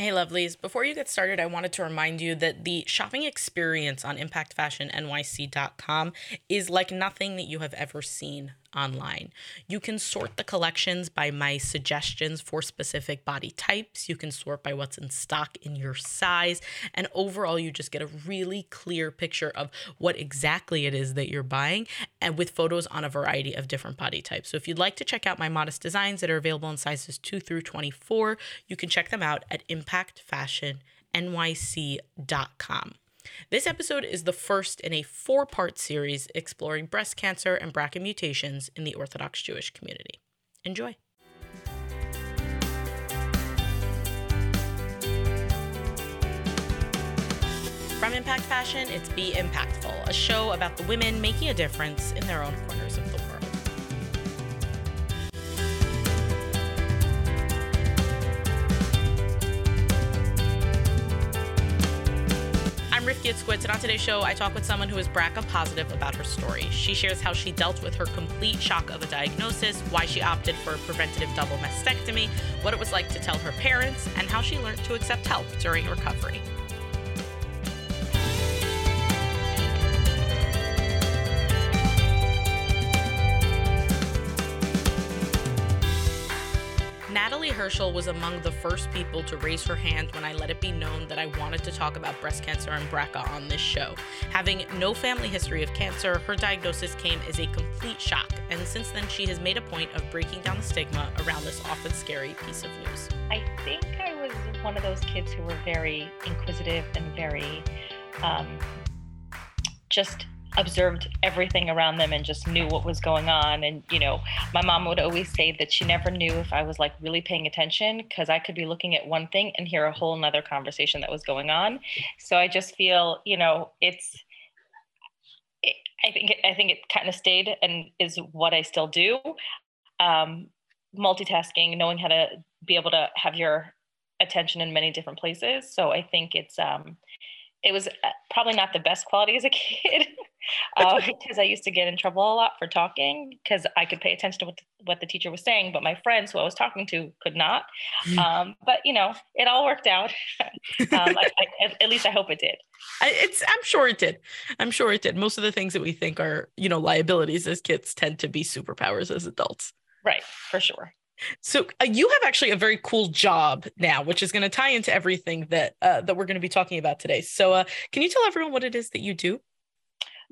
Hey, lovelies. Before you get started, I wanted to remind you that the shopping experience on impactfashionnyc.com is like nothing that you have ever seen online. You can sort the collections by my suggestions for specific body types. You can sort by what's in stock in your size. And overall, you just get a really clear picture of what exactly it is that you're buying and with photos on a variety of different body types. So if you'd like to check out my modest designs that are available in sizes 2 through 24, you can check them out at impactfashionnyc.com. This episode is the first in a four part series exploring breast cancer and BRCA mutations in the Orthodox Jewish community. Enjoy. From Impact Fashion, it's Be Impactful, a show about the women making a difference in their own corners of the world. Rifki Itzkowitz, and on today's show, I talk with someone who is BRCA positive about her story. She shares how she dealt with her complete shock of a diagnosis, why she opted for a preventative double mastectomy, what it was like to tell her parents, and how she learned to accept help during recovery. Natalie Herschel was among the first people to raise her hand when I let it be known that I wanted to talk about breast cancer and BRCA on this show. Having no family history of cancer, her diagnosis came as a complete shock, and since then she has made a point of breaking down the stigma around this often scary piece of news. I think I was one of those kids who were very inquisitive and very um, just observed everything around them and just knew what was going on. And you know my mom would always say that she never knew if i was like really paying attention because i could be looking at one thing and hear a whole nother conversation that was going on. So i just feel you know it's it, i think it, i think it kind of stayed and is what i still do. Um, multitasking knowing how to be able to have your attention in many different places. So i think it's um it was uh, probably not the best quality as a kid uh, because I used to get in trouble a lot for talking because I could pay attention to what the, what the teacher was saying, but my friends who I was talking to could not. Mm. Um, but you know, it all worked out. um, I, I, at least I hope it did. It's. I'm sure it did. I'm sure it did. Most of the things that we think are, you know, liabilities as kids tend to be superpowers as adults. Right, for sure. So uh, you have actually a very cool job now, which is going to tie into everything that uh, that we're going to be talking about today. So, uh, can you tell everyone what it is that you do?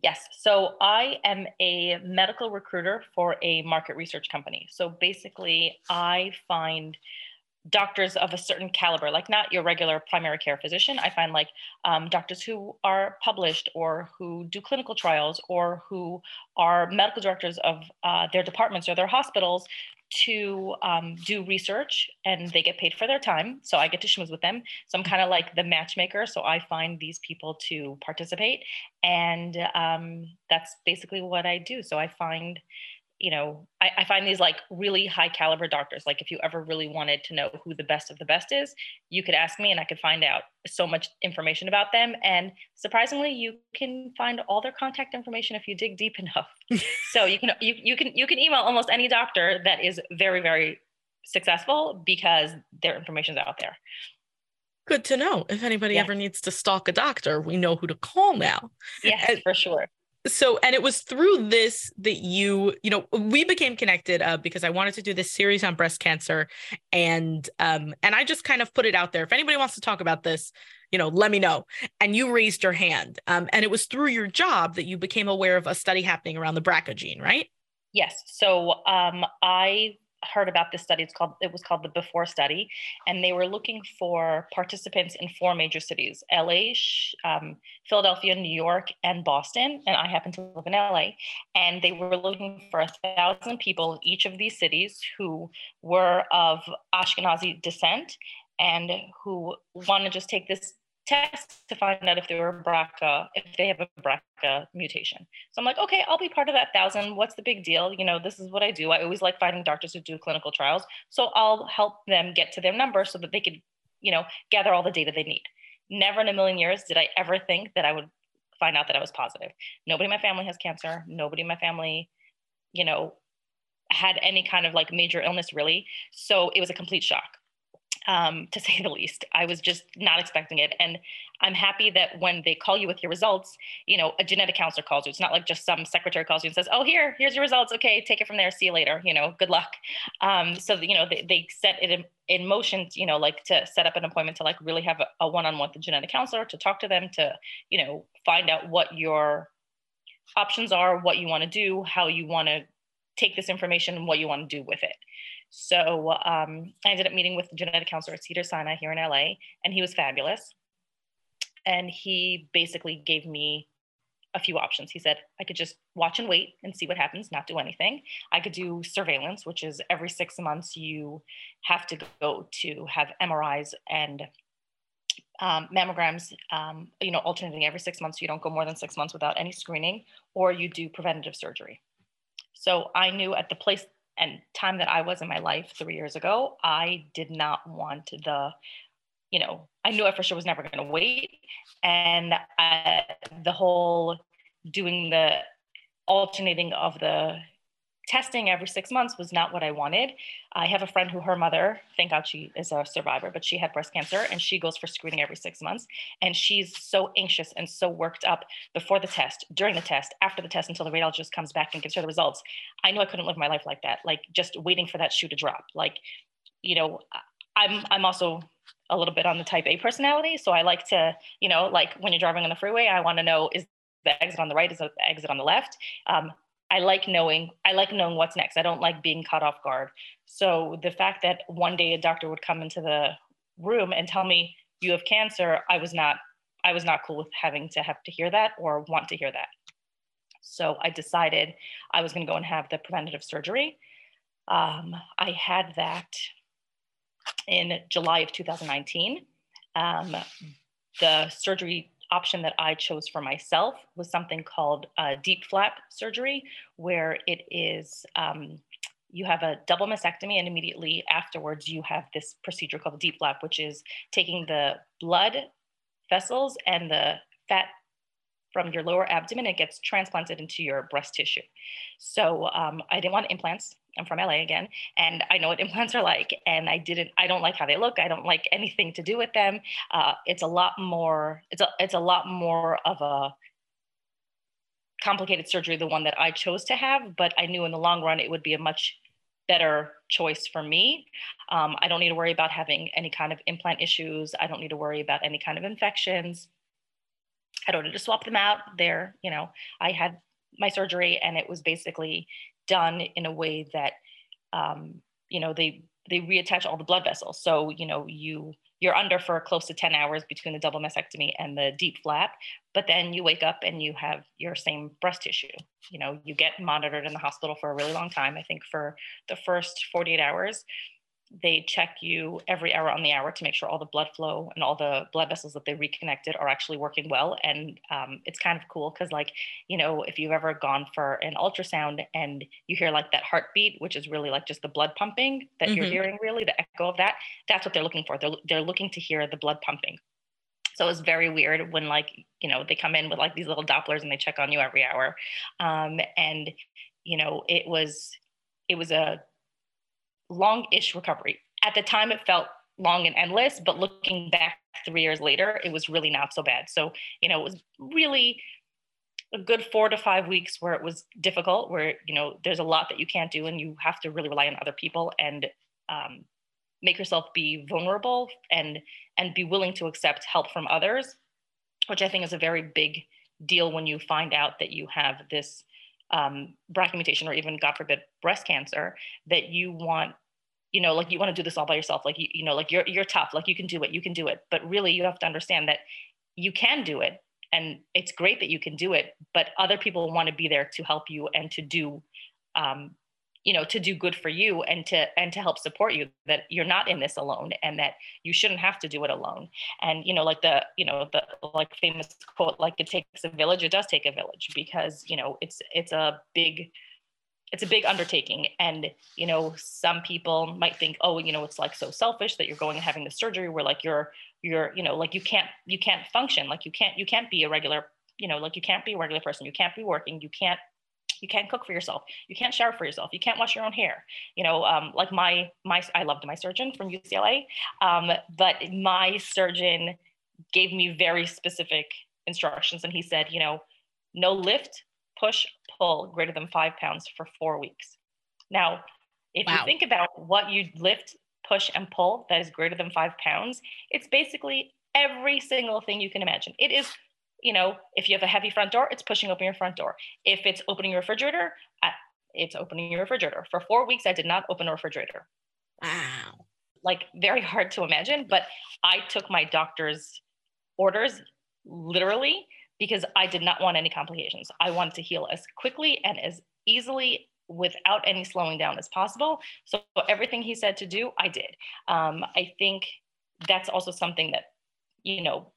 Yes. So I am a medical recruiter for a market research company. So basically, I find doctors of a certain caliber, like not your regular primary care physician. I find like um, doctors who are published or who do clinical trials or who are medical directors of uh, their departments or their hospitals to um, do research and they get paid for their time. So I get to schmooze with them. So I'm kind of like the matchmaker. So I find these people to participate. And um, that's basically what I do. So I find you know, I, I, find these like really high caliber doctors. Like if you ever really wanted to know who the best of the best is, you could ask me and I could find out so much information about them. And surprisingly, you can find all their contact information if you dig deep enough. so you can you, you can you can email almost any doctor that is very, very successful because their information is out there. Good to know. If anybody yeah. ever needs to stalk a doctor, we know who to call now. Yes, and, for sure so and it was through this that you you know we became connected uh, because i wanted to do this series on breast cancer. And um and i just kind of put it out there. If anybody wants to talk about this you know let me know. And you raised your hand. Um and it was through your job that you became aware of a study happening around the brca gene right? Yes. So um i heard about this study. It's called it was called the BFOR Study, and they were looking for participants in four major cities: LA, um, Philadelphia, New York, and Boston. And I happen to live in LA. And they were looking for a thousand people in each of these cities who were of Ashkenazi descent and who want to just take this test to find out if they were BRCA, if they have a BRCA mutation. So I'm like, okay, I'll be part of that thousand. What's the big deal? You know, this is what I do. I always like finding doctors who do clinical trials. So I'll help them get to their number so that they could, you know, gather all the data they need. Never in a million years did I ever think that I would find out that I was positive. Nobody in my family has cancer. Nobody in my family, you know, had any kind of like major illness really. So it was a complete shock. Um, to say the least. I was just not expecting it. And I'm happy that when they call you with your results, you know, a genetic counselor calls you. It's not like just some secretary calls you and says, oh, here, here's your results. Okay, take it from there. See you later. You know, good luck. Um, so, you know, they, they set it in, in motion, you know, like to set up an appointment to like really have a, a one-on-one with the genetic counselor, to talk to them, to, you know, find out what your options are, what you want to do, how you want to take this information and what you want to do with it. So um, I ended up meeting with the genetic counselor at Cedars-Sinai here in LA, and he was fabulous. And he basically gave me a few options. He said I could just watch and wait and see what happens, not do anything. I could do surveillance, which is every six months you have to go to have MRIs and um, mammograms, um, you know, alternating every six months. You don't go more than six months without any screening, or you do preventative surgery. So I knew at the place and time that I was in my life three years ago, I did not want the, you know, I knew I for sure was never going to wait. And I, the whole doing the alternating of the testing every six months was not what I wanted. I have a friend who her mother, thank God she is a survivor, but she had breast cancer and she goes for screening every six months. And she's so anxious and so worked up before the test, during the test, after the test, until the radiologist comes back and gives her the results. I knew I couldn't live my life like that, like just waiting for that shoe to drop. Like, you know, I'm I'm also a little bit on the type A personality. So I like to, you know, like when you're driving on the freeway, I want to know is the exit on the right, is the exit on the left. Um, I like knowing I like knowing what's next. I don't like being caught off guard. So the fact that one day a doctor would come into the room and tell me you have cancer, I was not I was not cool with having to have to hear that or want to hear that. So I decided I was going to go and have the preventative surgery. Um, I had that in July of 2019. Um, the surgery option that I chose for myself was something called uh, DIEP flap surgery, where it is um, you have a double mastectomy, and immediately afterwards, you have this procedure called DIEP flap, which is taking the blood vessels and the fat from your lower abdomen, it gets transplanted into your breast tissue. So um, I didn't want implants. I'm from LA again, and I know what implants are like. And I didn't. I don't like how they look. I don't like anything to do with them. Uh, it's a lot more. It's a. It's a lot more of a complicated surgery, the one that I chose to have. But I knew in the long run it would be a much better choice for me. Um, I don't need to worry about having any kind of implant issues. I don't need to worry about any kind of infections. I don't need to swap them out. There, you know, I had my surgery and it was basically done in a way that um, you know they they reattach all the blood vessels. So you know you you're under for close to 10 hours between the double mastectomy and the DIEP flap but then you wake up and you have your same breast tissue. You know you get monitored in the hospital for a really long time. I think for the first 48 hours they check you every hour on the hour to make sure all the blood flow and all the blood vessels that they reconnected are actually working well. And um, it's kind of cool because, like, you know, if you've ever gone for an ultrasound and you hear like that heartbeat, which is really like just the blood pumping that mm-hmm. you're hearing, really the echo of that, that's what they're looking for. They're, they're looking to hear the blood pumping. So it's very weird when like, you know, they come in with like these little Dopplers and they check on you every hour. Um, and, you know, it was, it was a long-ish recovery. At the time, it felt long and endless, but looking back three years later, it was really not so bad. So, you know, it was really a good four to five weeks where it was difficult, where, you know, there's a lot that you can't do and you have to really rely on other people and um, make yourself be vulnerable and and be willing to accept help from others, which I think is a very big deal when you find out that you have this um, BRCA mutation or even God forbid breast cancer that you want you know like you want to do this all by yourself like you, you know like you're you're tough like you can do it you can do it. But really you have to understand that you can do it and it's great that you can do it but other people want to be there to help you and to do um, you know to do good for you and to and to help support you that you're not in this alone and that you shouldn't have to do it alone. And you know like the you know the like famous quote like it takes a village it does take a village because you know it's it's a big it's a big undertaking. And you know some people might think oh you know it's like so selfish that you're going and having the surgery where like you're you're you know like you can't you can't function. Like you can't you can't be a regular you know like you can't be a regular person. You can't be working. You can't you can't cook for yourself. You can't shower for yourself. You can't wash your own hair. You know um, like my my i loved my surgeon from ucla um, but my surgeon gave me very specific instructions and he said you know no lift push pull greater than five pounds for four weeks. Now if wow. you think about what you lift push and pull that is greater than five pounds it's basically every single thing you can imagine. It is you know, if you have a heavy front door, it's pushing open your front door. If it's opening your refrigerator, it's opening your refrigerator. For four weeks, I did not open a refrigerator. Wow. Like very hard to imagine, but I took my doctor's orders literally because I did not want any complications. I wanted to heal as quickly and as easily without any slowing down as possible. So everything he said to do, I did. Um, I think that's also something that, you know,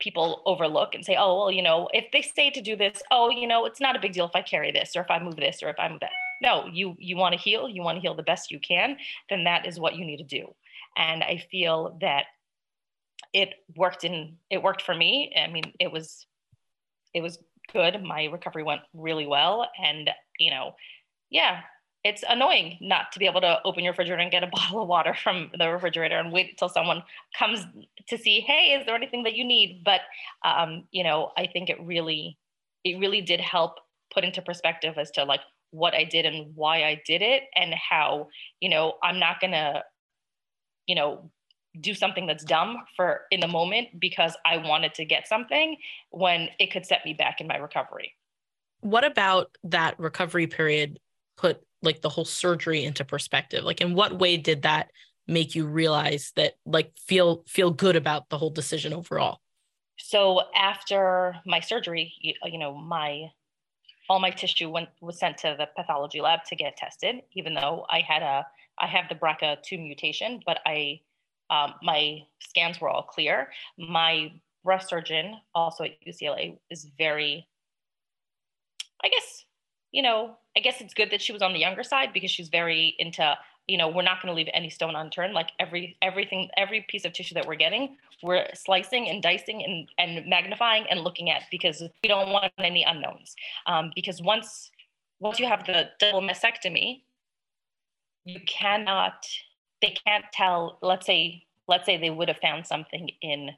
people overlook and say, oh, well, you know, if they say to do this, oh, you know, it's not a big deal if I carry this or if I move this or if I move that. No, you you want to heal, you want to heal the best you can, then that is what you need to do. And I feel that it worked in it worked for me. I mean, it was it was good. My recovery went really well. And, you know, yeah, it's annoying not to be able to open your refrigerator and get a bottle of water from the refrigerator and wait until someone comes to see hey is there anything that you need? But um, you know i think it really it really did help put into perspective as to like what i did and why i did it and how you know i'm not gonna you know do something that's dumb for in the moment because i wanted to get something when it could set me back in my recovery. What about that recovery period put like the whole surgery into perspective? Like in what way did that make you realize that like feel feel good about the whole decision overall? So after my surgery you, you know my all my tissue went was sent to the pathology lab to get tested even though i had a i have the brca2 mutation but i um, my scans were all clear. My breast surgeon also at ucla is very i guess you know, I guess it's good that she was on the younger side because she's very into, you know, we're not going to leave any stone unturned. Like every everything, every piece of tissue that we're getting, we're slicing and dicing and and magnifying and looking at because we don't want any unknowns. Um, because once once you have the double mastectomy, you cannot, they can't tell. Let's say let's say they would have found something in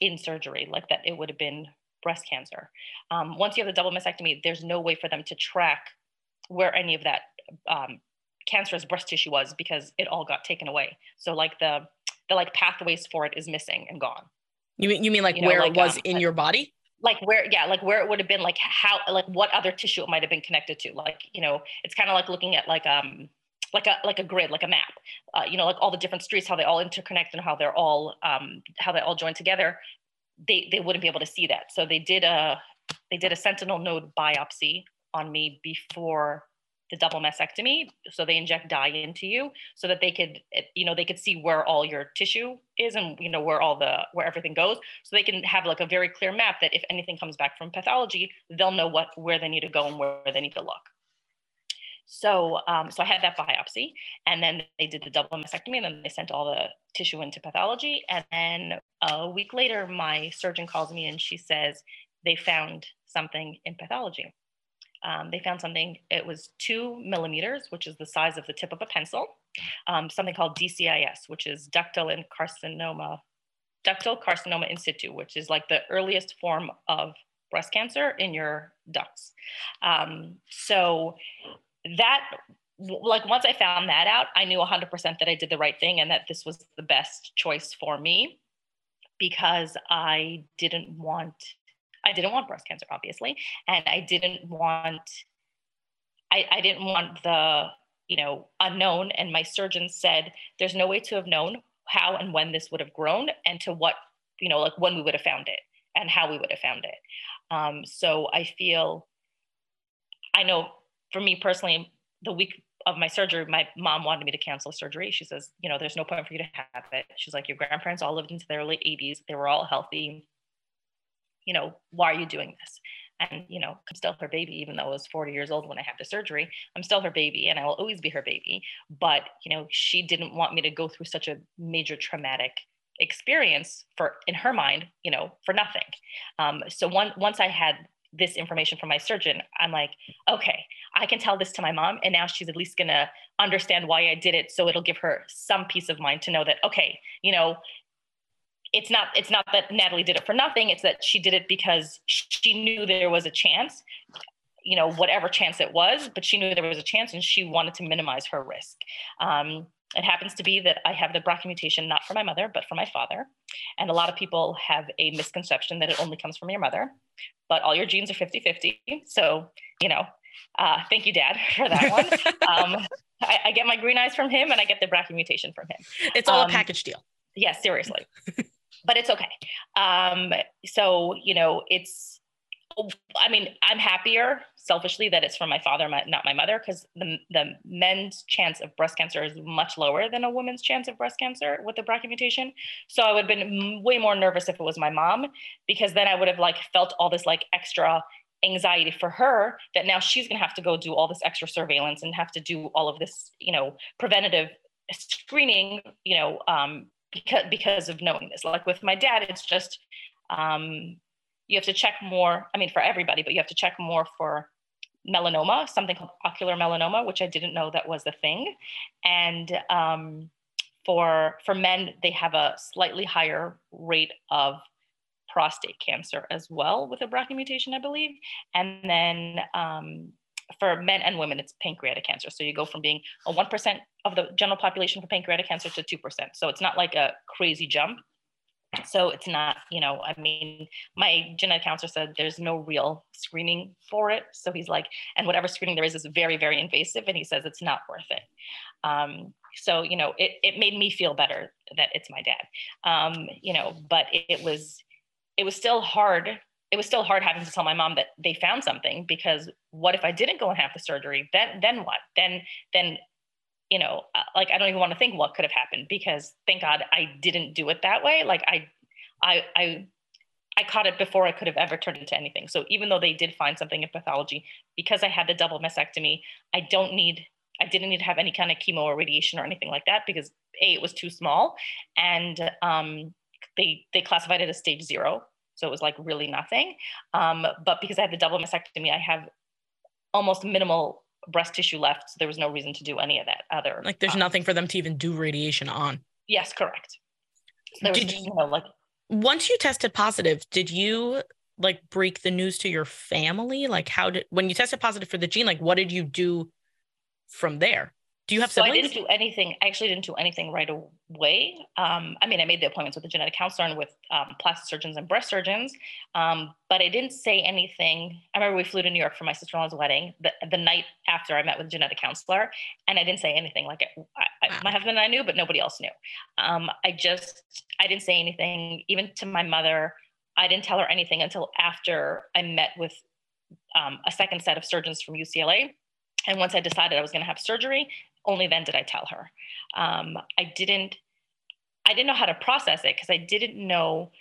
in surgery like that it would have been breast cancer. Um, once you have the double mastectomy, there's no way for them to track where any of that um, cancerous breast tissue was because it all got taken away. So like the the like pathways for it is missing and gone. You mean you mean like you know, where like, it was um, in your body? Like where, yeah, like where it would have been, like how, like what other tissue it might have been connected to. Like you know, it's kind of like looking at like um like a like a grid, like a map. Uh, you know, like all the different streets, how they all interconnect and how they're all um, how they all join together they they wouldn't be able to see that. So they did a they did a sentinel node biopsy on me before the double mastectomy. So they inject dye into you so that they could eh, you know they could see where all your tissue is and you know where all the where everything goes. So they can have like a very clear map that if anything comes back from pathology, they'll know what where they need to go and where they need to look. So, um, so I had that biopsy, and then they did the double mastectomy, and then they sent all the tissue into pathology. And then a week later, my surgeon calls me and she says they found something in pathology. Um, they found something. It was two millimeters, which is the size of the tip of a pencil. Um, something called DCIS, which is ductal and carcinoma, ductal carcinoma in situ, which is like the earliest form of breast cancer in your ducts. Um, so that like once I found that out, I knew 100% that I did the right thing and that this was the best choice for me because I didn't want I didn't want breast cancer obviously and I didn't want I, I didn't want the you know unknown. And my surgeon said there's no way to have known how and when this would have grown and to what you know like when we would have found it and how we would have found it. Um, so I feel I know for me personally, the week of my surgery, my mom wanted me to cancel surgery. She says, you know, there's no point for you to have it. She's like, your grandparents all lived into their late 80s. They were all healthy. You know, why are you doing this? And, you know, I'm still her baby, even though I was 40 years old when I had the surgery. I'm still her baby and I will always be her baby. But, you know, she didn't want me to go through such a major traumatic experience for, in her mind, you know, for nothing. Um, so one, once I had this information from my surgeon, I'm like, okay, I can tell this to my mom. And now she's at least going to understand why I did it. So it'll give her some peace of mind to know that, okay, you know, it's not it's not that Natalie did it for nothing. It's that she did it because she knew there was a chance, you know, whatever chance it was, but she knew there was a chance and she wanted to minimize her risk. Um, it happens to be that I have the BRCA mutation not for my mother, but for my father. And a lot of people have a misconception that it only comes from your mother, but all your genes are 50 50. So, you know, uh, thank you, Dad, for that one. um, I, I, get my green eyes from him and I get the BRCA mutation from him. It's all um, a package deal. Yes, yeah, seriously. but it's okay. Um, so, you know, it's, I mean, I'm happier selfishly that it's from my father, my, not my mother, because the, the men's chance of breast cancer is much lower than a woman's chance of breast cancer with the BRCA mutation. So I would have been way more nervous if it was my mom, because then I would have like felt all this like extra anxiety for her that now she's going to have to go do all this extra surveillance and have to do all of this, you know, preventative screening, you know, um, because because of knowing this. Like with my dad, it's just um, you have to check more. I mean, for everybody, but you have to check more for melanoma, something called ocular melanoma, which I didn't know that was a thing. And um, for for men, they have a slightly higher rate of prostate cancer as well with a BRCA mutation, I believe. And then um, for men and women, it's pancreatic cancer. So you go from being a 1% of the general population for pancreatic cancer to 2%. So it's not like a crazy jump. So it's not, you know, I mean, my genetic counselor said there's no real screening for it. So he's like, and whatever screening there is is very, very invasive. And he says it's not worth it. Um, so, you know, it, it made me feel better that it's my dad, um, you know, but it, it was, it was still hard it was still hard having to tell my mom that they found something because what if I didn't go and have the surgery? Then then what? Then then you know, uh, like I don't even want to think what could have happened because thank God I didn't do it that way. Like I I I I caught it before I could have ever turned into anything. So even though they did find something in pathology, because I had the double mastectomy, I don't need I didn't need to have any kind of chemo or radiation or anything like that because a it was too small, and um, they they classified it as stage zero, so it was like really nothing. Um, but because I had the double mastectomy, I have almost minimal breast tissue left. So there was no reason to do any of that other. Like there's um, nothing for them to even do radiation on. Yes, correct. So did you, you know, like once you tested positive, did you like break the news to your family? Like how did when you tested positive for the gene, like what did you do from there? Do you have siblings? So I didn't do anything. I actually didn't do anything right away. Um, I mean, I made the appointments with the genetic counselor and with um, plastic surgeons and breast surgeons, um, but I didn't say anything. I remember we flew to New York for my sister-in-law's wedding the, the night after I met with the genetic counselor, and I didn't say anything. Like I, I, wow. my husband and I knew, but nobody else knew. Um, I just I didn't say anything, even to my mother. I didn't tell her anything until after I met with um, a second set of surgeons from UCLA. And once I decided I was going to have surgery, only then did I tell her. Um, I didn't, I didn't know how to process it because I didn't know,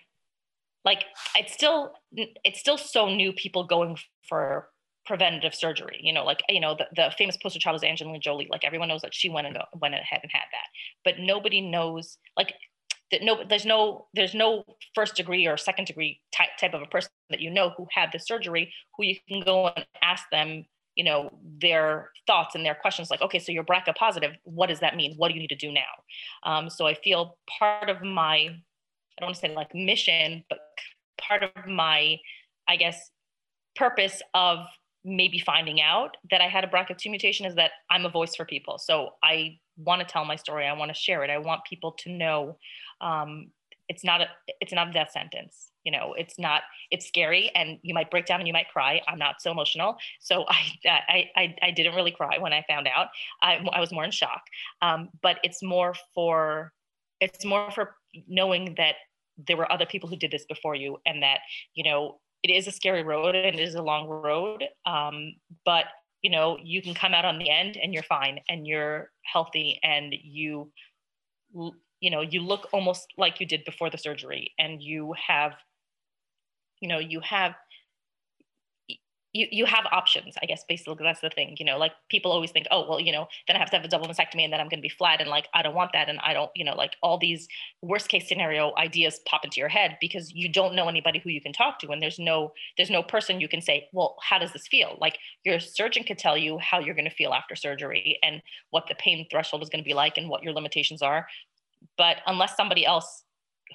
like, it's still, it's still so new. People going for preventative surgery, you know, like you know, the, the famous poster child is Angelina Jolie. Like everyone knows that she went and went ahead and had that, but nobody knows, like, that no, there's no, there's no first degree or second degree type type of a person that you know who had the surgery who you can go and ask them you know their thoughts and their questions like okay so you're brca positive what does that mean? What do you need to do now? Um, so i feel part of my i don't want to say like mission but part of my i guess purpose of maybe finding out that i had a brca2 mutation is that i'm a voice for people. So i want to tell my story i want to share it i want people to know um, it's not a it's not a death sentence you know it's not it's scary and you might break down and you might cry. I'm not so emotional. So i i i, I didn't really cry when i found out. I, I was more in shock. Um, but it's more for it's more for knowing that there were other people who did this before you and that you know it is a scary road and it is a long road. Um, but you know you can come out on the end and you're fine and you're healthy and you you know you look almost like you did before the surgery and you have you know you have you you have options i guess basically that's the thing you know like people always think oh well you know then i have to have a double mastectomy and then i'm going to be flat and like i don't want that and i don't you know like all these worst case scenario ideas pop into your head because you don't know anybody who you can talk to and there's no there's no person you can say well how does this feel? Like your surgeon could tell you how you're going to feel after surgery and what the pain threshold is going to be like and what your limitations are but unless somebody else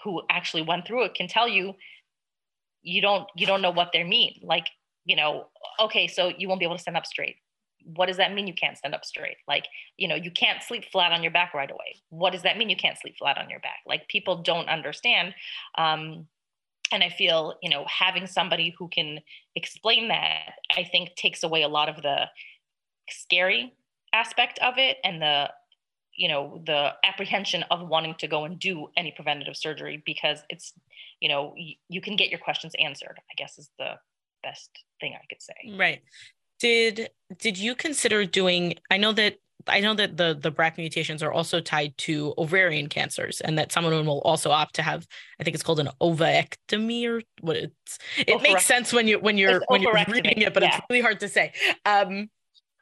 who actually went through it can tell you you don't you don't know what they mean. Like you know okay so you won't be able to stand up straight. What does that mean you can't stand up straight? Like you know you can't sleep flat on your back right away. What does that mean you can't sleep flat on your back? Like people don't understand. Um, and i feel you know having somebody who can explain that i think takes away a lot of the scary aspect of it and the you know the apprehension of wanting to go and do any preventative surgery because it's you know y- you can get your questions answered i guess is the best thing i could say right did did you consider doing i know that I know that the the BRCA mutations are also tied to ovarian cancers, and that some of them will also opt to have. I think it's called an ovectomy or what it's. It makes sense when you when you're It's when you're reading it, but yeah. it's really hard to say. Um,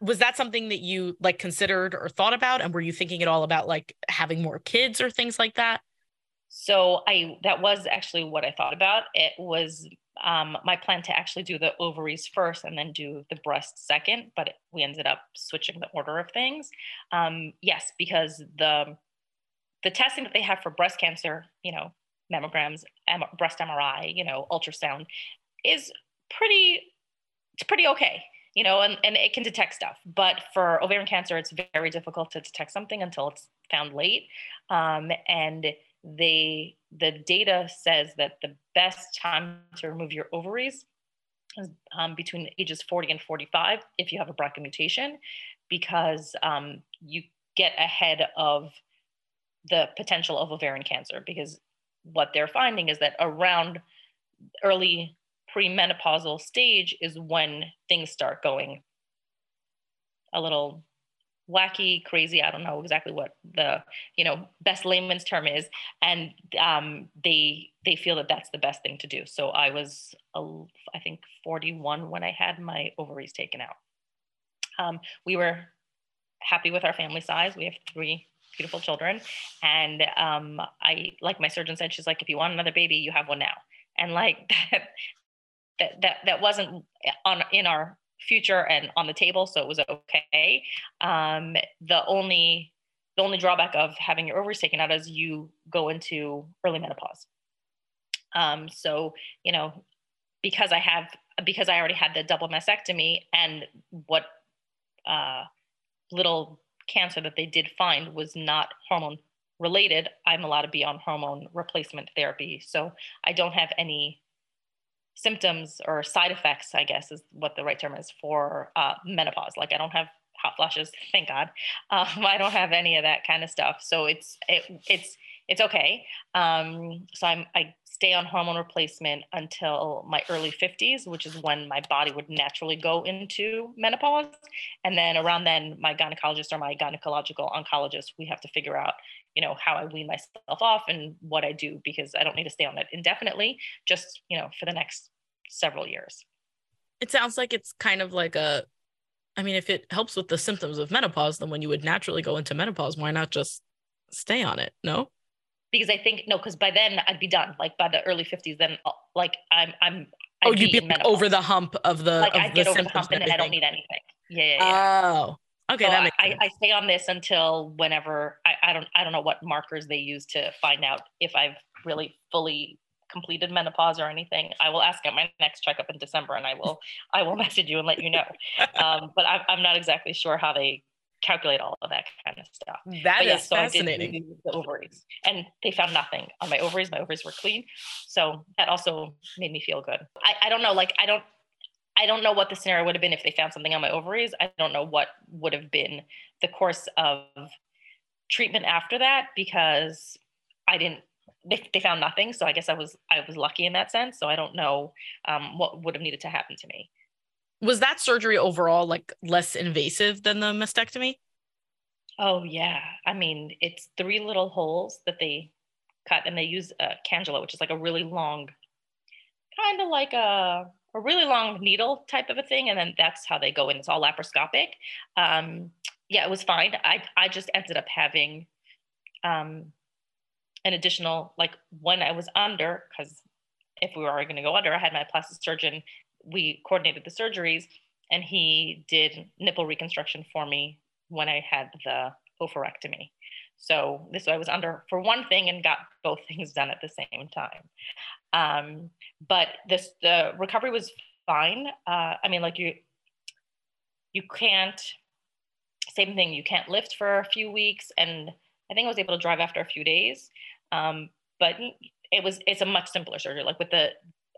was that something that you like considered or thought about, and were you thinking at all about like having more kids or things like that? So I that was actually what I thought about. It was um, my plan to actually do the ovaries first and then do the breast second, but we ended up switching the order of things. Um, yes, because the the testing that they have for breast cancer, you know, mammograms, M- breast MRI, you know, ultrasound, is pretty it's pretty okay you know and, and it can detect stuff. But for ovarian cancer it's very difficult to detect something until it's found late. Um, and they the data says that the best time to remove your ovaries is um, between ages 40 and 45 if you have a BRCA mutation because um, you get ahead of the potential of ovarian cancer because what they're finding is that around early premenopausal stage is when things start going a little wacky crazy. I don't know exactly what the you know best layman's term is. And um, they they feel that that's the best thing to do. So i was uh, i think 41 when i had my ovaries taken out. Um, we were happy with our family size. We have three beautiful children. And um, i like my surgeon said she's like if you want another baby you have one now. And like that that that, that wasn't on in our future and on the table so it was okay. Um, the only the only drawback of having your ovaries taken out is you go into early menopause. Um, so you know because i have because i already had the double mastectomy and what uh, little cancer that they did find was not hormone related i'm allowed to be on hormone replacement therapy. So i don't have any symptoms or side effects, I guess is what the right term is for uh, menopause. Like I don't have hot flashes, thank God. Um, I don't have any of that kind of stuff, so it's it, it's it's okay. Um, so I'm I stay on hormone replacement until my early 50s, which is when my body would naturally go into menopause, and then around then, my gynecologist or my gynecological oncologist, we have to figure out you know how i wean myself off and what i do because i don't need to stay on it indefinitely just you know for the next several years It sounds like it's kind of like a. I mean, if it helps with the symptoms of menopause, then when you would naturally go into menopause, why not just stay on it? No. because i think no because by then i'd be done like by the early 50s then uh, like i'm i'm I'd oh, you'd be in like, over the hump of the. like the get over the symptoms hump and then i don't need anything yeah yeah, yeah. Oh, okay, So I, sense. I stay on this until whenever I, I don't I don't know what markers they use to find out if I've really fully completed menopause or anything. I will ask at my next checkup in December, and I will I will message you and let you know. Um, but I'm I'm not exactly sure how they calculate all of that kind of stuff. That But yeah, is so I fascinating. the ovaries, and they found nothing on my ovaries. My ovaries were clean, so that also made me feel good. I, I don't know, like I don't I don't know what the scenario would have been if they found something on my ovaries. I don't know what would have been the course of treatment after that because I didn't. They, they found nothing, so I guess I was I was lucky in that sense. So I don't know um, what would have needed to happen to me. Was that surgery overall like less invasive than the mastectomy? Oh yeah, I mean it's three little holes that they cut, and they use a cannula, which is like a really long, kind of like a a really long needle type of a thing, and then that's how they go in. It's all laparoscopic. Um, yeah, it was fine. I I just ended up having um, an additional like when I was under because if we were going to go under, I had my plastic surgeon. We coordinated the surgeries, and he did nipple reconstruction for me when I had the oophorectomy. So this I was under for one thing and got both things done at the same time. Um, but this the recovery was fine. Uh, I mean, like you you can't same thing. You can't lift for a few weeks, and I think I was able to drive after a few days. Um, but it was it's a much simpler surgery. Like with the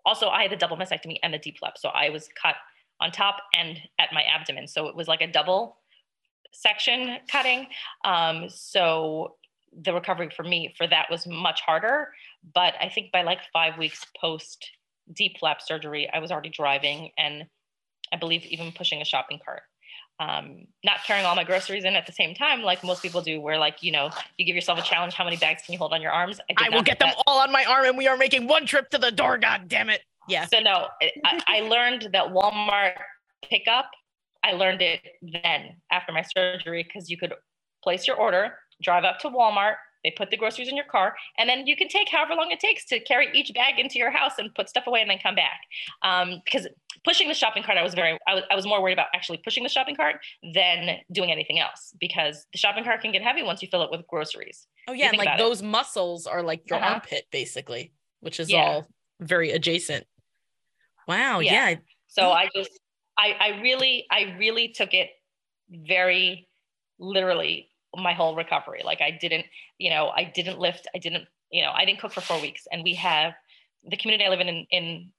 also I had the double mastectomy and the DIEP flap so I was cut on top and at my abdomen. So it was like a double section cutting. Um, so the recovery for me for that was much harder. But I think by like five weeks post DIEP flap surgery, I was already driving and I believe even pushing a shopping cart. Um, not carrying all my groceries in at the same time, like most people do, where like, you know, you give yourself a challenge. How many bags can you hold on your arms? I, I will get them all on my arm and we are making one trip to the door. God damn it. Yeah. So no, I, I learned that Walmart pickup I learned it then after my surgery because you could place your order, drive up to Walmart, they put the groceries in your car, and then you can take however long it takes to carry each bag into your house and put stuff away and then come back. Um, because pushing the shopping cart, I was very, I was, I was more worried about actually pushing the shopping cart than doing anything else because the shopping cart can get heavy once you fill it with groceries. Oh yeah, and like those it. muscles are like your uh-huh. armpit basically, which is yeah. all very adjacent. Wow. Yeah. yeah. So I just I, I really, I really took it very literally my whole recovery. Like I didn't, you know, I didn't lift, I didn't, you know, I didn't cook for four weeks. And we have the community I live in in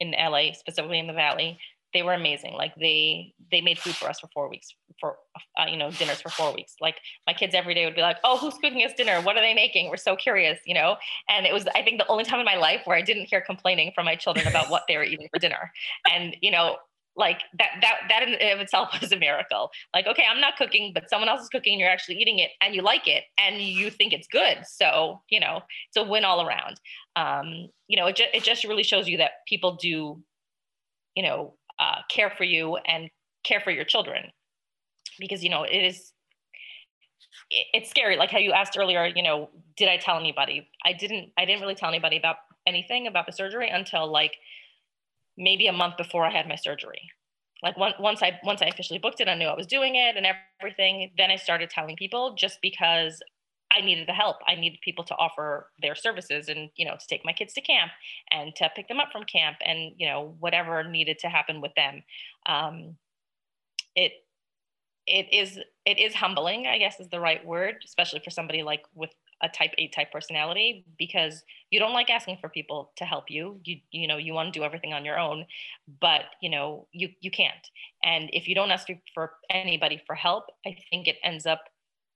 in, LA, specifically in the Valley. They were amazing. Like they they made food for us for four weeks for uh, you know dinners for four weeks. Like my kids every day would be like, "Oh, who's cooking us dinner? What are they making?" We're so curious, you know. And it was I think the only time in my life where I didn't hear complaining from my children about what they were eating for dinner. And you know, like that that that in itself was a miracle. Like okay i'm not cooking but someone else is cooking and you're actually eating it and you like it and you think it's good. So you know it's a win all around. Um, you know it, ju- it just really shows you that people do you know uh, care for you and care for your children. Because you know it is it, it's scary. Like how you asked earlier you know did i tell anybody? I didn't i didn't really tell anybody about anything about the surgery until like maybe a month before I had my surgery. Like once I once I officially booked it, I knew I was doing it and everything. Then I started telling people just because I needed the help. I needed people to offer their services and you know to take my kids to camp and to pick them up from camp and you know whatever needed to happen with them. Um, it it is it is humbling, I guess is the right word, especially for somebody like with a type A type personality because you don't like asking for people to help you. You you know you want to do everything on your own, but you know you you can't. And if you don't ask for anybody for help, I think it ends up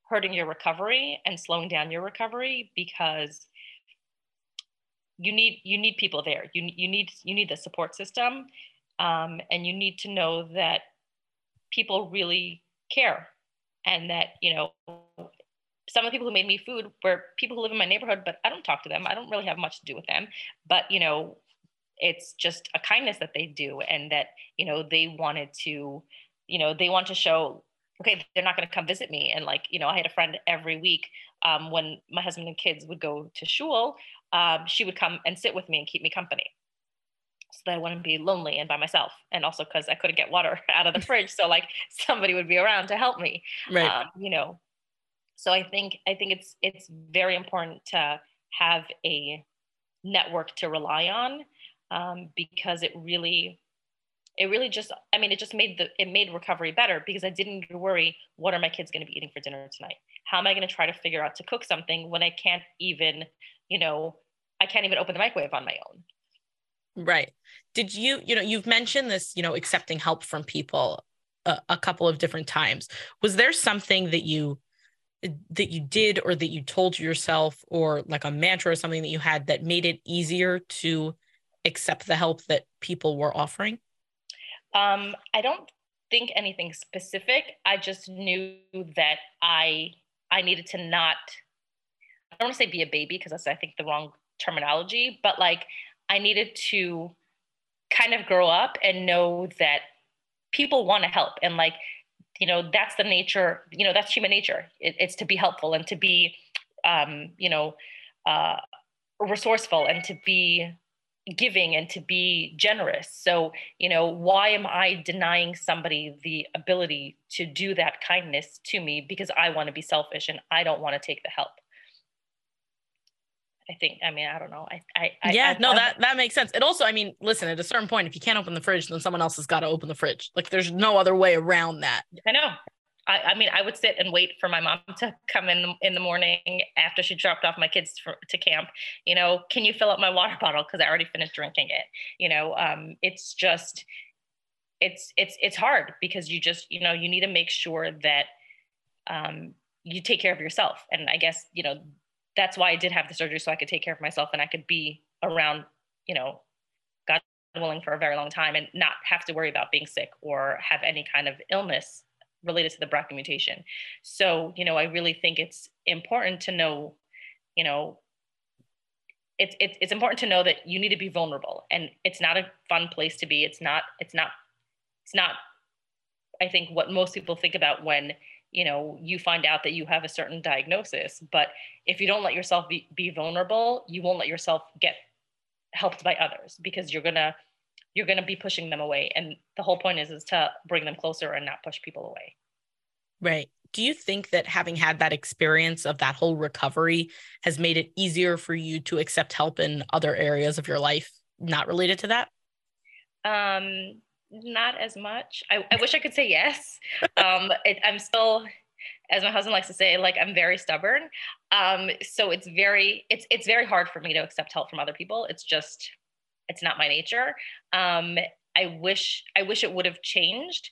hurting your recovery and slowing down your recovery because you need you need people there. You you need you need the support system, um, and you need to know that people really care and that you know some of the people who made me food were people who live in my neighborhood, but I don't talk to them. I don't really have much to do with them. But, you know, it's just a kindness that they do and that, you know, they wanted to, you know, they want to show, okay, they're not going to come visit me. And like, you know, I had a friend every week um, when my husband and kids would go to shul, um, she would come and sit with me and keep me company so that I wouldn't be lonely and by myself. And also because I couldn't get water out of the fridge. So like somebody would be around to help me, right. Um, you know, so I think I think it's it's very important to have a network to rely on um, because it really it really just i mean it just made the it made recovery better because i didn't worry what are my kids going to be eating for dinner tonight? How am i going to try to figure out to cook something when i can't even you know i can't even open the microwave on my own? Right. Did you you know you've mentioned this you know accepting help from people a, a couple of different times. Was there something that you that you did or that you told yourself or like a mantra or something that you had that made it easier to accept the help that people were offering? Um, I don't think anything specific. I just knew that I I needed to not I don't want to say be a baby because that's I think the wrong terminology, but like I needed to kind of grow up and know that people want to help and like you know that's the nature you know that's human nature. It, it's to be helpful and to be um, you know uh, resourceful and to be giving and to be generous. So you know why am i denying somebody the ability to do that kindness to me? Because i want to be selfish and i don't want to take the help I think. I mean, I don't know. I, I, yeah, I, no, that that makes sense. It also, I mean, listen, at a certain point, if you can't open the fridge, then someone else has got to open the fridge. Like, there's no other way around that. I know. I, I mean, I would sit and wait for my mom to come in the, in the morning after she dropped off my kids for, to camp. You know, can you fill up my water bottle because I already finished drinking it? You know, um, it's just, it's it's it's hard because you just you know you need to make sure that um, you take care of yourself. And I guess you know that's why I did have the surgery so I could take care of myself and I could be around, you know, God willing for a very long time and not have to worry about being sick or have any kind of illness related to the BRCA mutation. So, you know, I really think it's important to know, you know, it's, it's, it's important to know that you need to be vulnerable and it's not a fun place to be. It's not, it's not, it's not, I think what most people think about when you know you find out that you have a certain diagnosis but if you don't let yourself be, be vulnerable you won't let yourself get helped by others because you're gonna you're gonna be pushing them away. And the whole point is is to bring them closer and not push people away. Right. Do you think that having had that experience of that whole recovery has made it easier for you to accept help in other areas of your life not related to that? Um not as much. I, I wish I could say yes. Um, it, I'm still, as my husband likes to say, like I'm very stubborn. Um, so it's very, it's it's very hard for me to accept help from other people. It's just, it's not my nature. Um, I wish I wish it would have changed,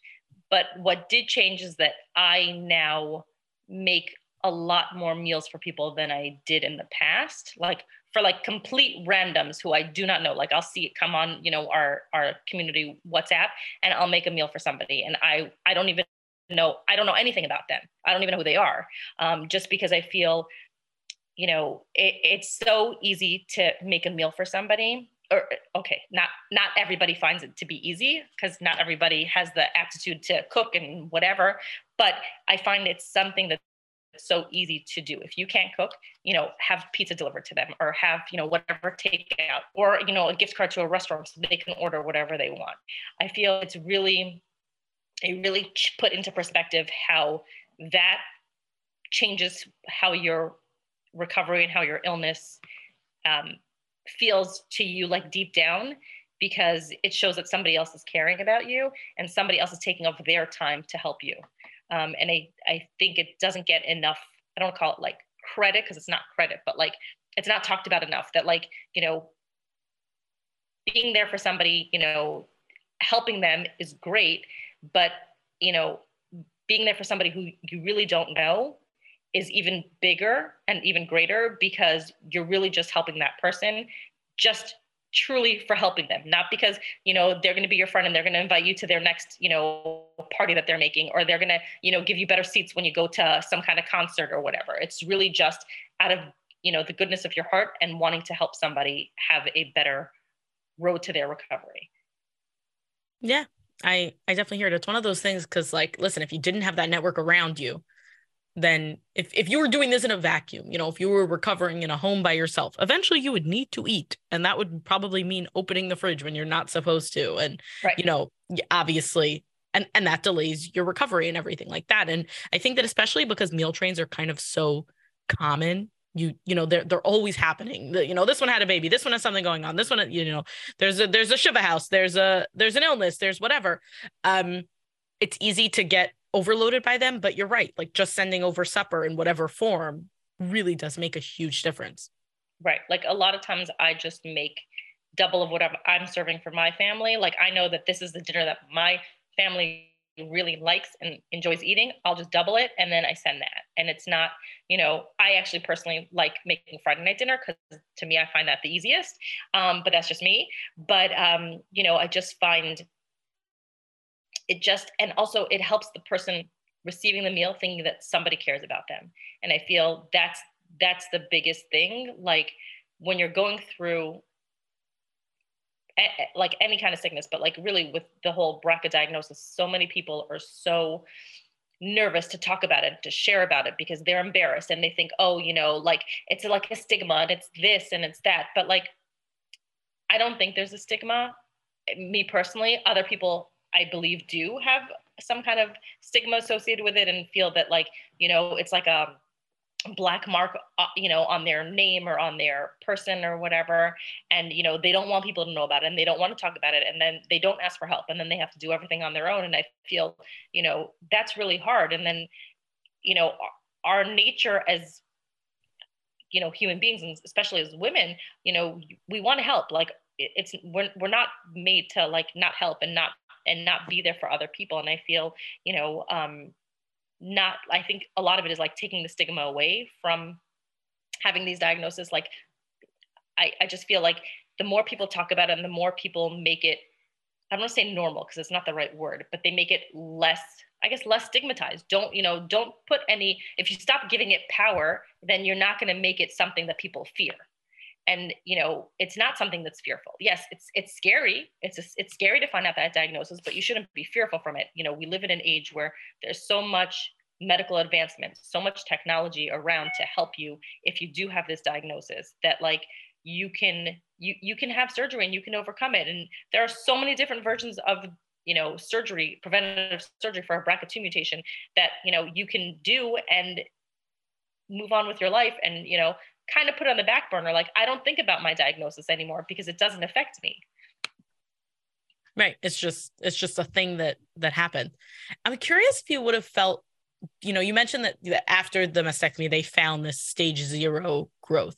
but what did change is that I now make a lot more meals for people than I did in the past. Like for like complete randoms who I do not know. Like I'll see it come on, you know, our our community WhatsApp, and I'll make a meal for somebody, and I I don't even know I don't know anything about them. I don't even know who they are, um, just because I feel, you know, it, it's so easy to make a meal for somebody. Or okay, not not everybody finds it to be easy because not everybody has the aptitude to cook and whatever. But I find it's something that so easy to do. If you can't cook, you know, have pizza delivered to them or have, you know, whatever takeout or, you know, a gift card to a restaurant so they can order whatever they want. I feel it's really, it really put into perspective how that changes how your recovery and how your illness um, feels to you like deep down because it shows that somebody else is caring about you and somebody else is taking up their time to help you um, and I, I think it doesn't get enough i don't call it like credit because it's not credit but like it's not talked about enough that like you know being there for somebody you know helping them is great but you know being there for somebody who you really don't know is even bigger and even greater because you're really just helping that person just truly for helping them not because you know they're going to be your friend and they're going to invite you to their next you know party that they're making or they're going to you know give you better seats when you go to some kind of concert or whatever. It's really just out of you know the goodness of your heart and wanting to help somebody have a better road to their recovery. Yeah i i definitely hear it. It's one of those things because like listen if you didn't have that network around you then if, if you were doing this in a vacuum, you know, if you were recovering in a home by yourself, eventually you would need to eat. And that would probably mean opening the fridge when you're not supposed to. And, right. you know, obviously, and, and that delays your recovery and everything like that. And I think that especially because meal trains are kind of so common you you know they're they're always happening the, you know this one had a baby this one has something going on this one you know there's a there's a shiva house there's a there's an illness there's whatever um it's easy to get overloaded by them but you're right like just sending over supper in whatever form really does make a huge difference. Right like a lot of times i just make double of what I'm, I'm serving for my family. Like i know that this is the dinner that my family really likes and enjoys eating. I'll just double it and then i send that. And it's not you know i actually personally like making friday night dinner because to me i find that the easiest um, but that's just me. But um, you know i just find it just and also it helps the person receiving the meal thinking that somebody cares about them and i feel that's that's the biggest thing like when you're going through like any kind of sickness, but like really with the whole BRCA diagnosis, so many people are so nervous to talk about it, to share about it because they're embarrassed and they think, oh, you know, like it's like a stigma and it's this and it's that. But like, I don't think there's a stigma. Me personally, other people I believe do have some kind of stigma associated with it and feel that like, you know, it's like a black mark uh, you know on their name or on their person or whatever. And you know they don't want people to know about it and they don't want to talk about it. And then they don't ask for help and then they have to do everything on their own. And i feel you know that's really hard. And then you know our nature as you know human beings and especially as women you know we want to help. Like it's we're, we're not made to like not help and not and not be there for other people. And i feel you know um not i think a lot of it is like taking the stigma away from having these diagnoses. Like i, I just feel like the more people talk about it and the more people make it i don't want to say normal because it's not the right word but they make it less i guess less stigmatized. Don't you know don't put any if you stop giving it power then you're not going to make it something that people fear and you know it's not something that's fearful. Yes it's it's scary. It's a, it's scary to find out that diagnosis but you shouldn't be fearful from it. You know we live in an age where there's so much medical advancement so much technology around to help you if you do have this diagnosis that like you can you you can have surgery and you can overcome it. And there are so many different versions of you know surgery preventative surgery for a BRCA2 mutation that you know you can do and move on with your life and you know kind of put on the back burner. Like I don't think about my diagnosis anymore because it doesn't affect me. Right. It's just it's just a thing that that happened. I'm curious if you would have felt, you know, you mentioned that, that after the mastectomy they found this stage zero growth.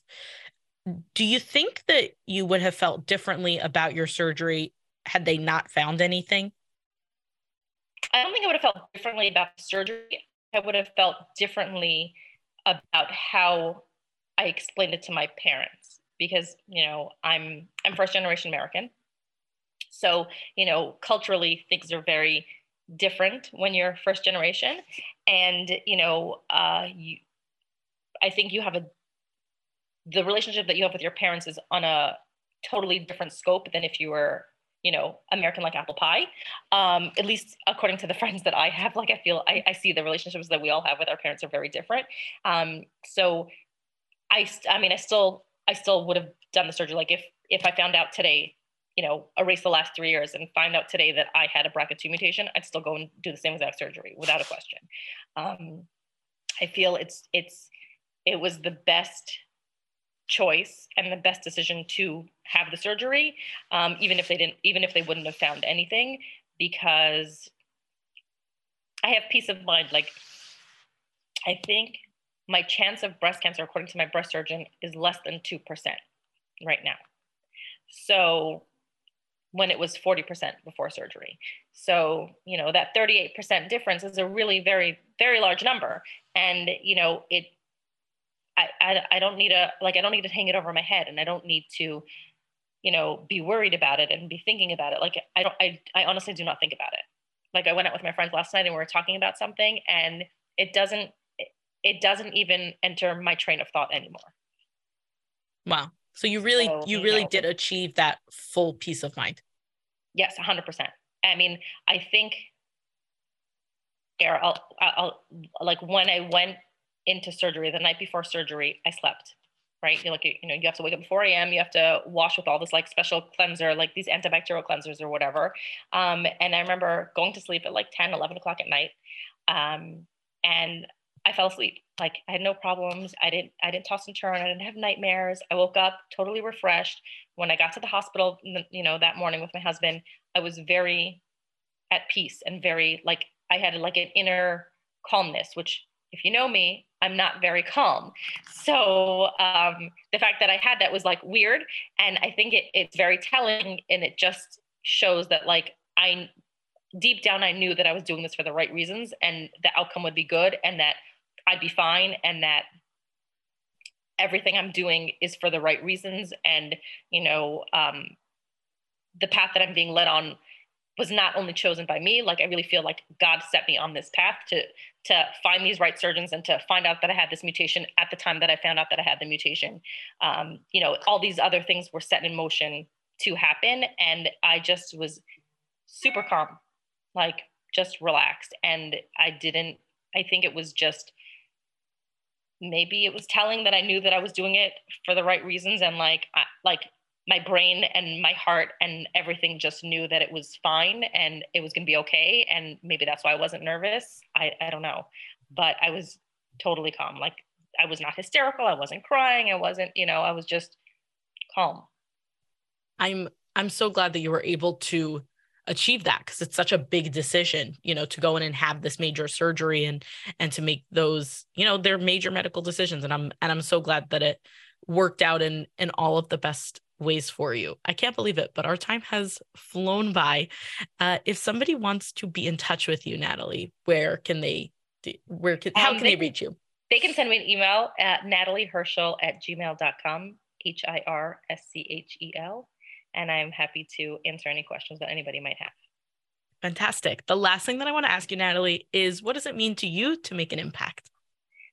Do you think that you would have felt differently about your surgery had they not found anything? I don't think I would have felt differently about the surgery. I would have felt differently about how I explained it to my parents because you know I'm I'm first generation American, so you know culturally things are very different when you're first generation, and you know uh, you I think you have a the relationship that you have with your parents is on a totally different scope than if you were you know american like apple pie. Um, at least according to the friends that i have like i feel I, I, see the relationships that we all have with our parents are very different. Um, so I, I mean, I still, I still would have done the surgery. Like if, if I found out today, you know, erase the last three years and find out today that I had a BRCA2 mutation, I'd still go and do the same exact surgery without a question. Um, I feel it's, it's, it was the best choice and the best decision to have the surgery, um, even if they didn't, even if they wouldn't have found anything, because I have peace of mind. Like, I think my chance of breast cancer, according to my breast surgeon, is less than 2% right now. So when it was 40% before surgery. So, you know, that 38% difference is a really very, very large number. And, you know, it, I, I, I don't need a, like, I don't need to hang it over my head and I don't need to, you know, be worried about it and be thinking about it. Like, I don't, I, I honestly do not think about it. Like I went out with my friends last night and we were talking about something and it doesn't it doesn't even enter my train of thought anymore. Wow. So you really so, you, you really know, did achieve that full peace of mind. Yes, 100%. I mean, I think I'll, I'll like when I went into surgery the night before surgery, I slept. Right, you like you know you have to wake up at 4 a.m. You have to wash with all this like special cleanser, like these antibacterial cleansers or whatever. Um, and I remember going to sleep at like 10, 11 o'clock at night, um, and I fell asleep. Like I had no problems. I didn't I didn't toss and turn. I didn't have nightmares. I woke up totally refreshed. When I got to the hospital, you know, that morning with my husband, I was very at peace and very like I had like an inner calmness, which if you know me, I'm not very calm. So um, the fact that I had that was like weird, and I think it, it's very telling, and it just shows that like I deep down I knew that I was doing this for the right reasons, and the outcome would be good, and that I'd be fine and that everything I'm doing is for the right reasons. And, you know, um, the path that I'm being led on was not only chosen by me, like I really feel like God set me on this path to to find these right surgeons and to find out that I had this mutation at the time that I found out that I had the mutation. Um, you know, all these other things were set in motion to happen. And I just was super calm, like just relaxed. And I didn't, I think it was just maybe it was telling that I knew that I was doing it for the right reasons and like I, like my brain and my heart and everything just knew that it was fine and it was going to be okay and maybe that's why I wasn't nervous. I I don't know. But I was totally calm. Like I was not hysterical, I wasn't crying, I wasn't, you know, I was just calm. I'm I'm so glad that you were able to achieve that because it's such a big decision you know to go in and have this major surgery and and to make those you know they're major medical decisions. And i'm and i'm so glad that it worked out in in all of the best ways for you. I can't believe it but our time has flown by. Uh, if somebody wants to be in touch with you natalie where can they where can how um, can they, they reach you? they can send me an email at natalie hirschel at gmail.com h-i-r-s-c-h-e-l and I'm happy to answer any questions that anybody might have. Fantastic. The last thing that I want to ask you, Natalie, is what does it mean to you to make an impact?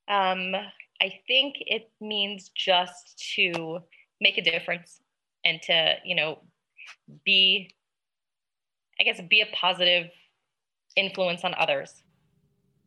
Um, I think it means just to make a difference and to, you know, be, I guess, be a positive influence on others.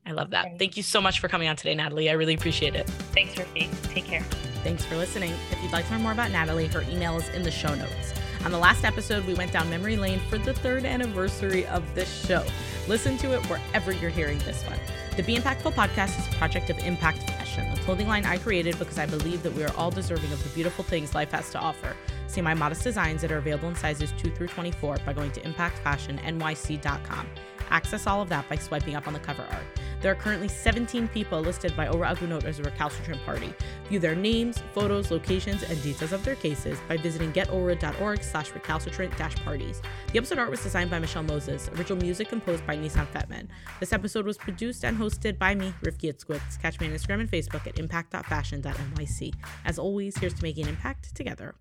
I love that. Thank you so much for coming on today, Natalie. I really appreciate it. Thanks, Ricky. Take care. Thanks for listening. If you'd like to learn more about Natalie, her email is in the show notes. On the last episode, we went down memory lane for the third anniversary of this show. Listen to it wherever you're hearing this one. The Be Impactful podcast is a project of Impact Fashion, the clothing line I created because I believe that we are all deserving of the beautiful things life has to offer. See my modest designs that are available in sizes 2 through 24 by going to impactfashionnyc.com. Access all of that by swiping up on the cover art. There are currently 17 people listed by Ora Agunot as a recalcitrant party. View their names, photos, locations, and details of their cases by visiting getora.org slash recalcitrant parties. The episode art was designed by Michelle Moses, original music composed by Nissan Fetman. This episode was produced and hosted by me, Rifki Itzkowitz. Catch me on Instagram and Facebook at impact.fashion.nyc. As always, here's to making impact together.